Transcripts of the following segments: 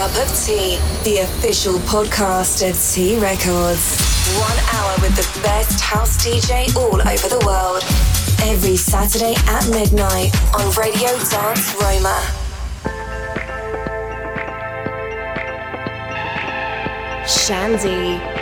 Cup of Tea, the official podcast of T Records. One hour with the best house DJ all over the world. Every Saturday at midnight on Radio Dance Roma. Chandni.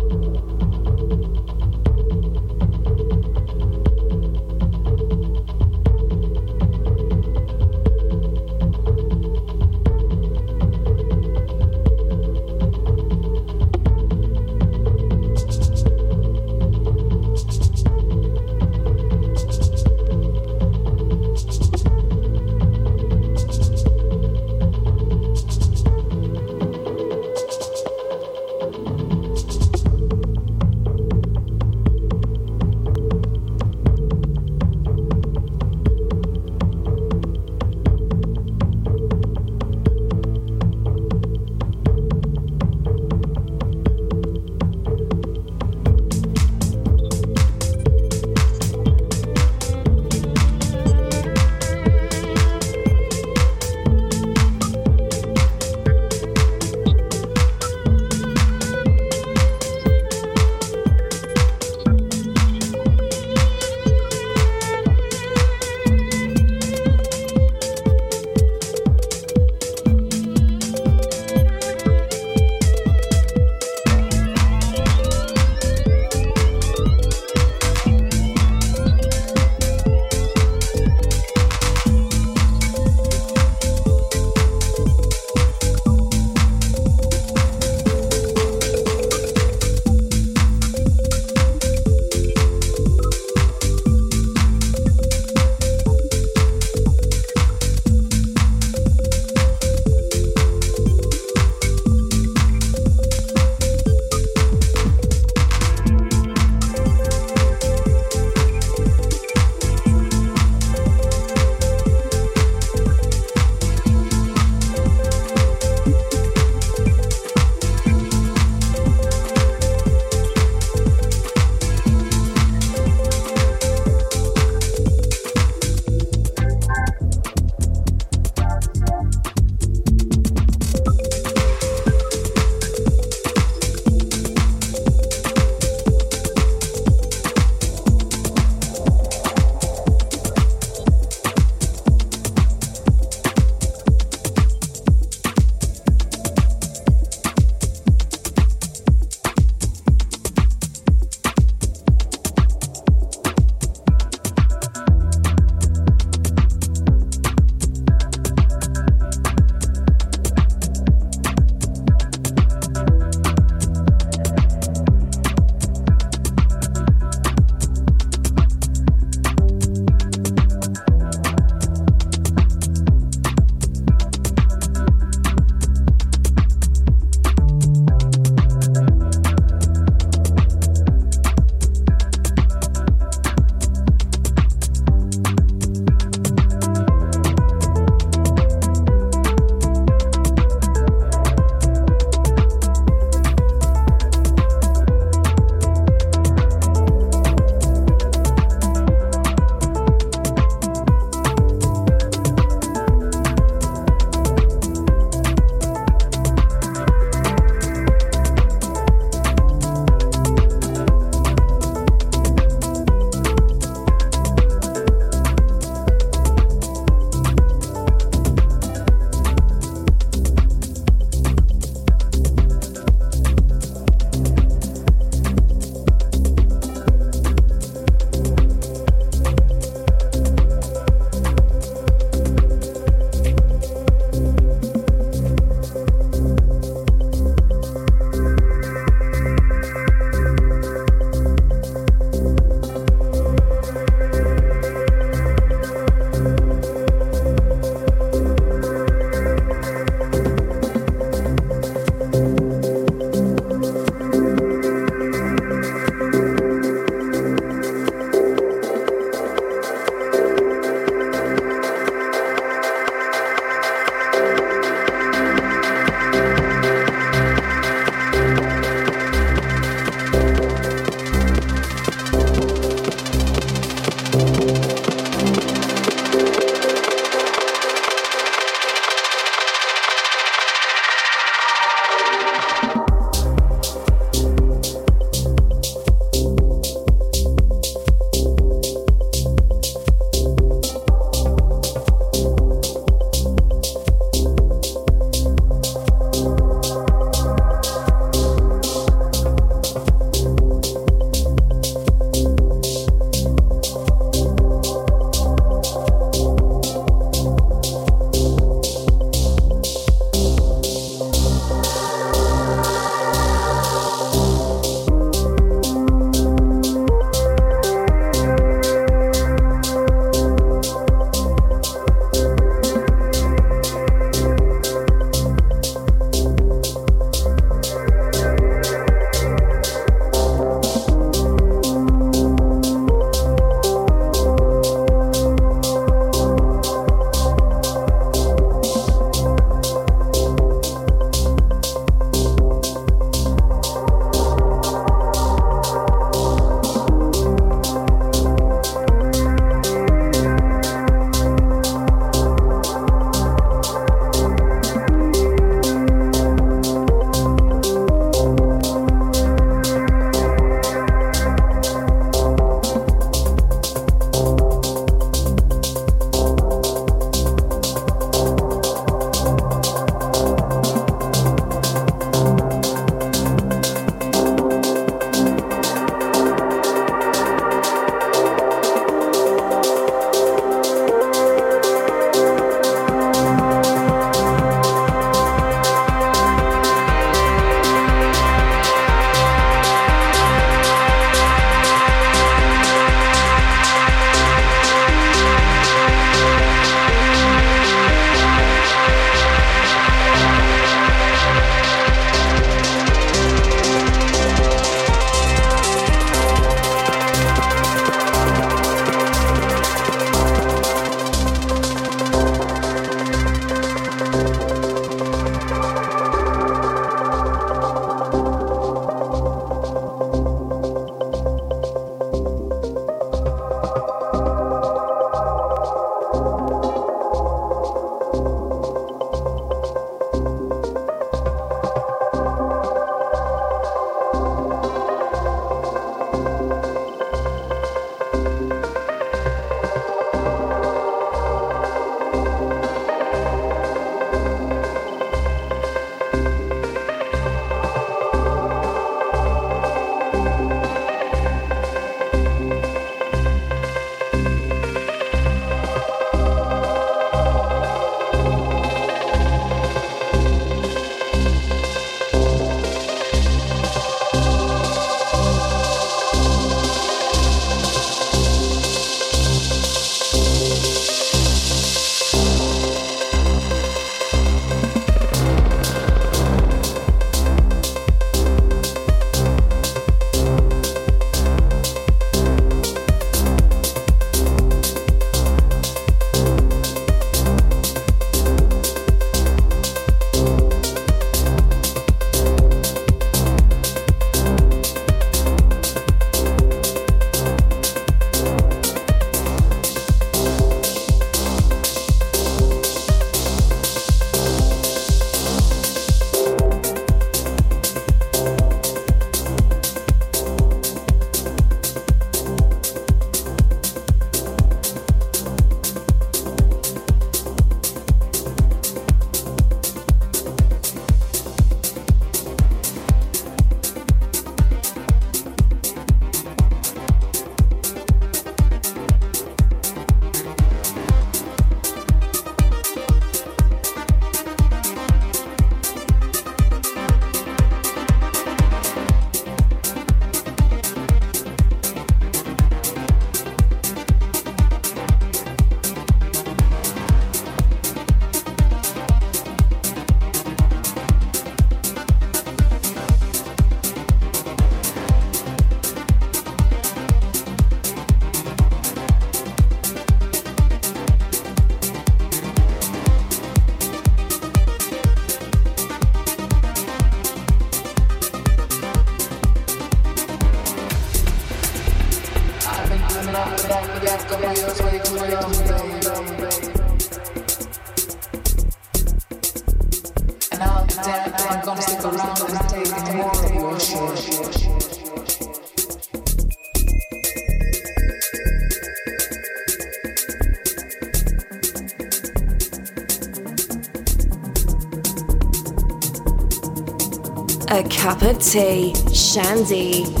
Cup of tea, Chandni.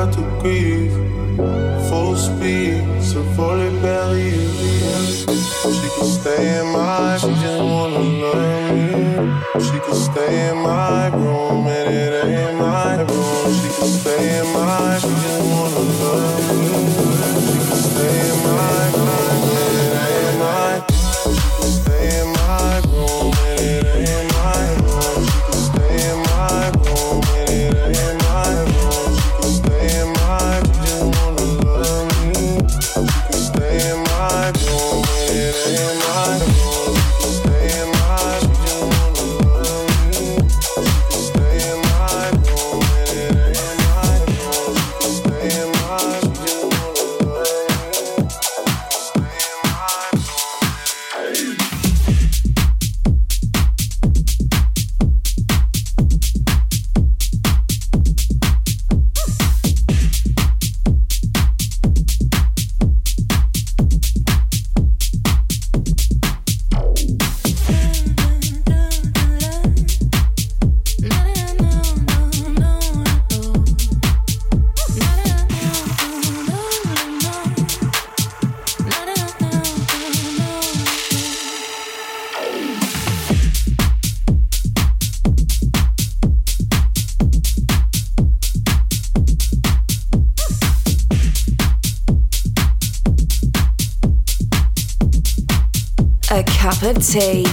pas tout cuivre. Full speed, so fully buried. She can stay in my, she just wanna love me. She can stay in my room and it ain't my T.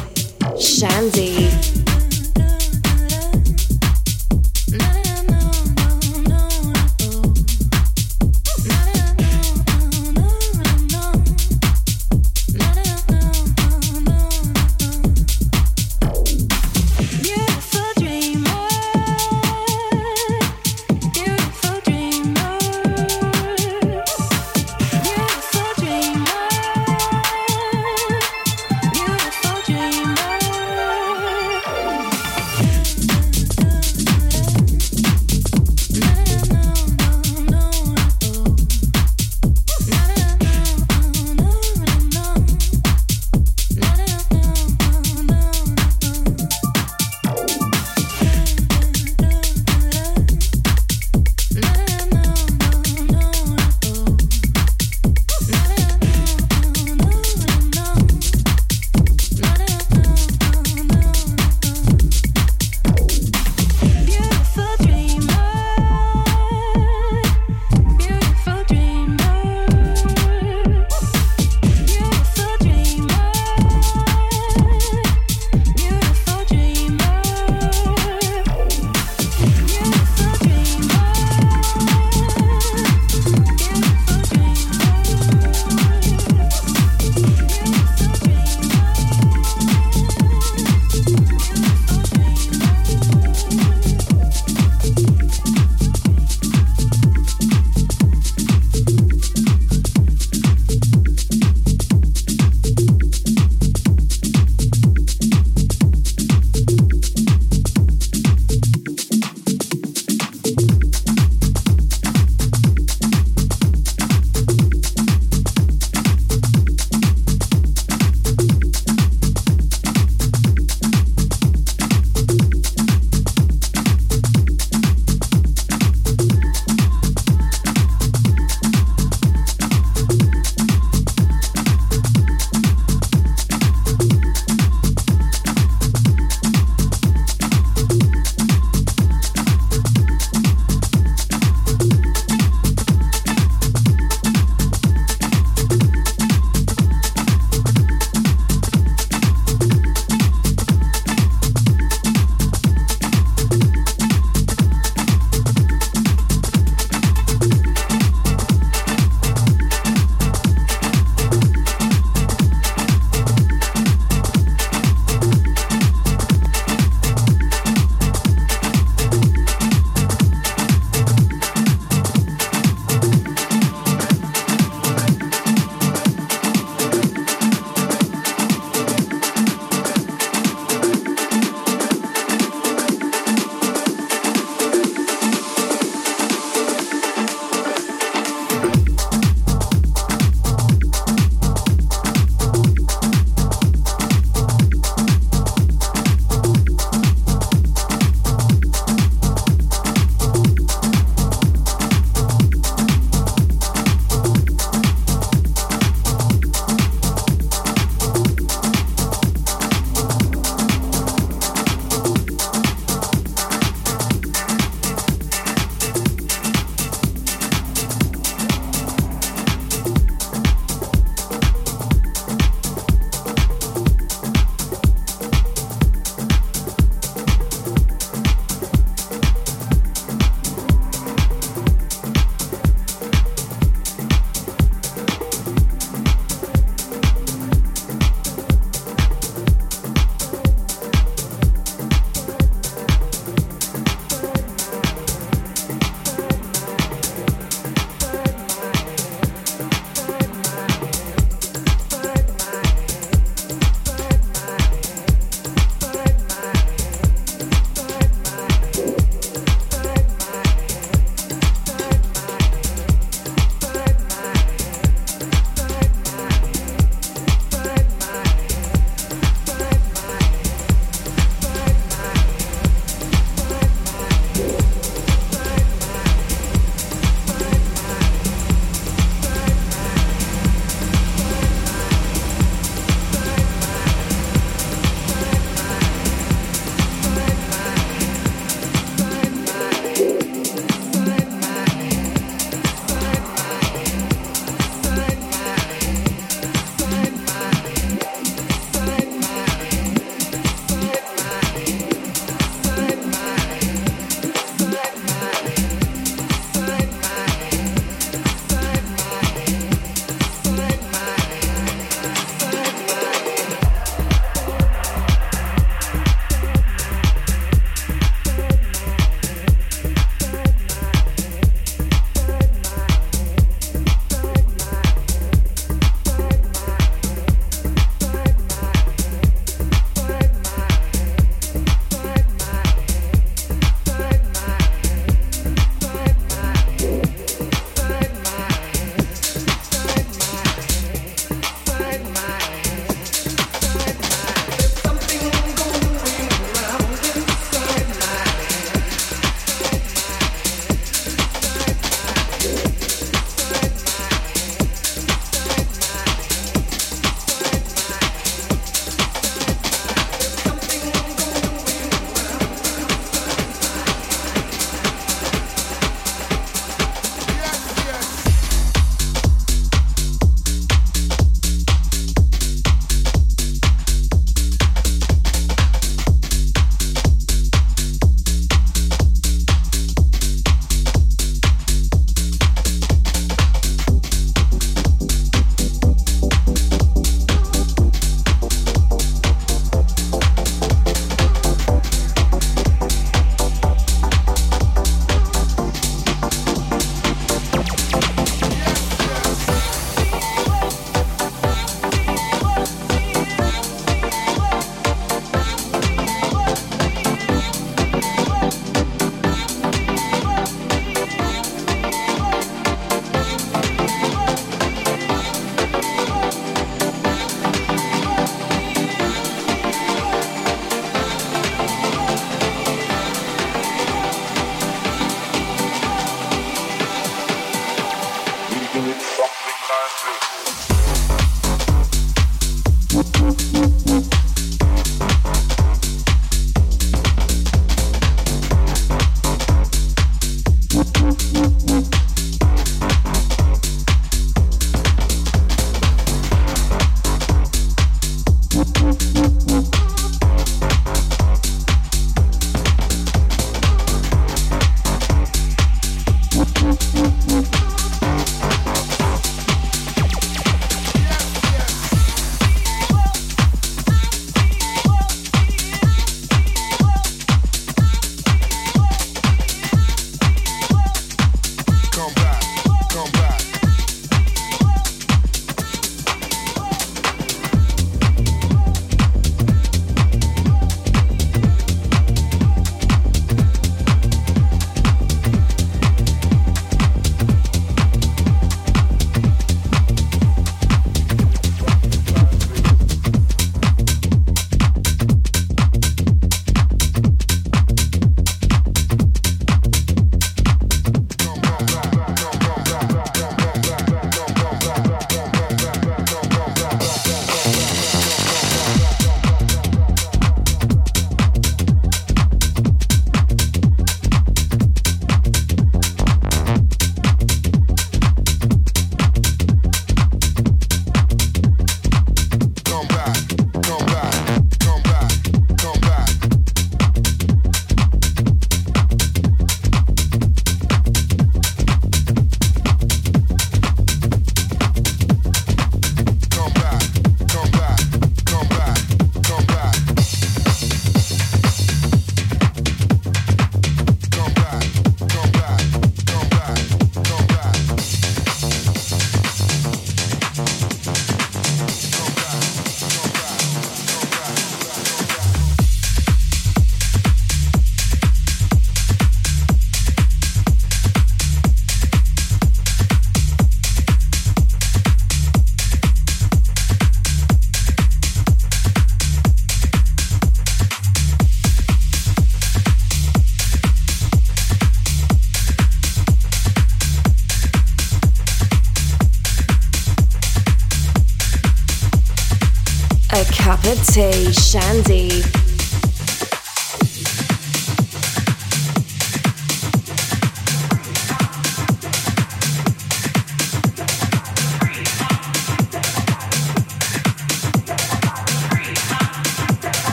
Chandni.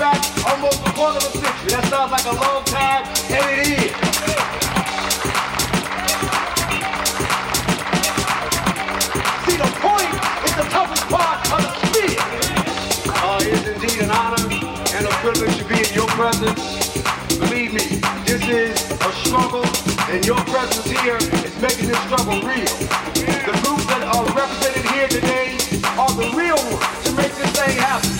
back almost a quarter of a century. That sounds like a long time, and it is. See, the point is the toughest part of the spear. Uh, it is indeed an honor and a privilege to be in your presence. Believe me, this is a struggle, and your presence here is making this struggle real. The groups that are represented here today are the real ones to make this thing happen.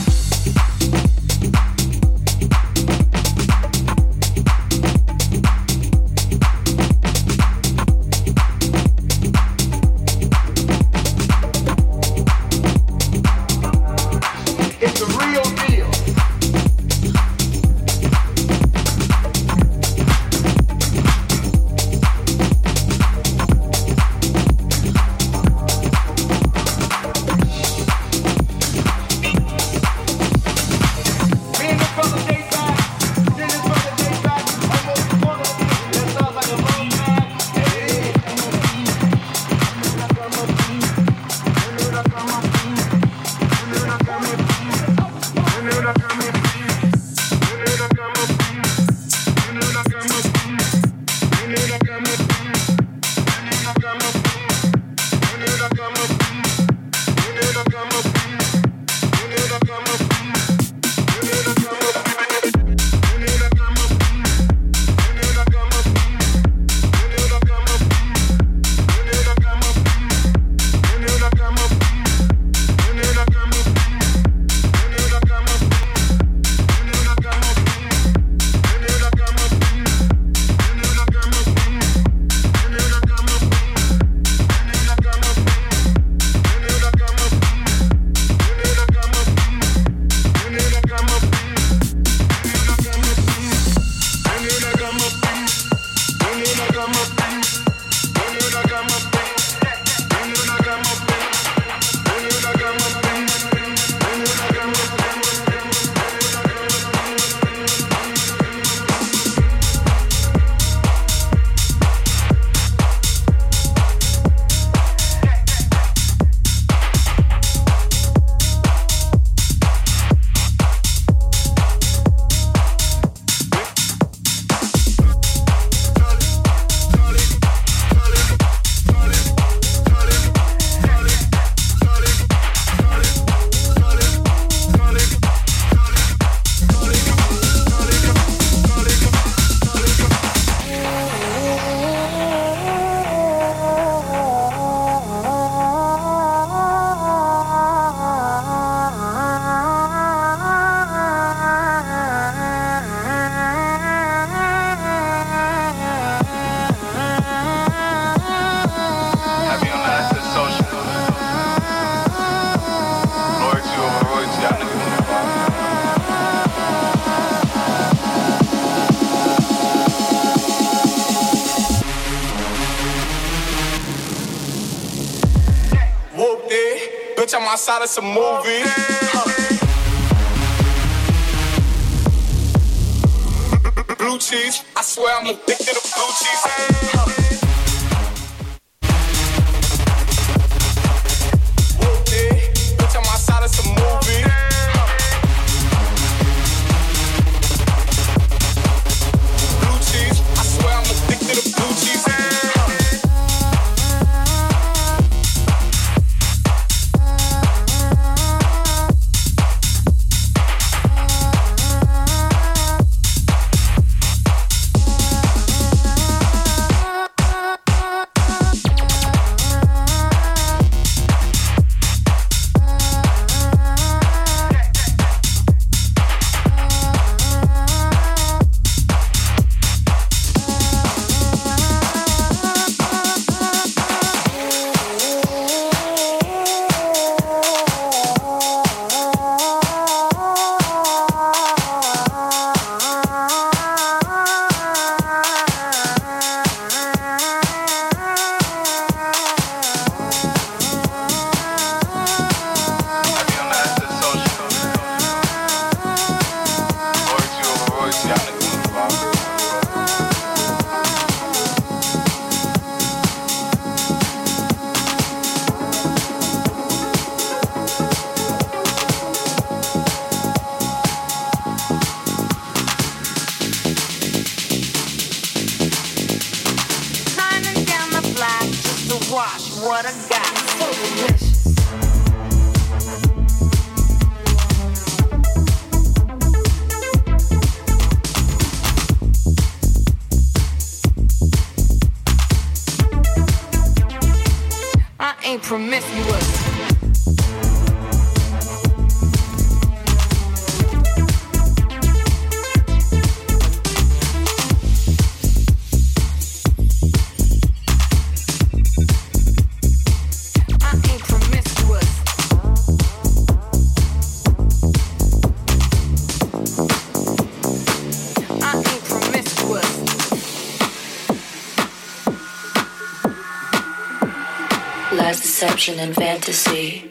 option and fantasy.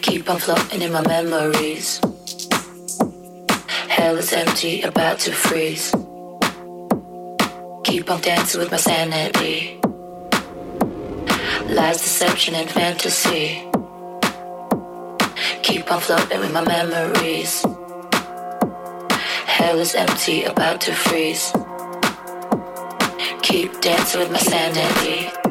Keep on floating in my memories. Hell is empty, about to freeze. Keep on dancing with my sanity. Lies, deception, and fantasy. Keep on floating with my memories. Hell is empty, about to freeze. Keep dancing with my sanity.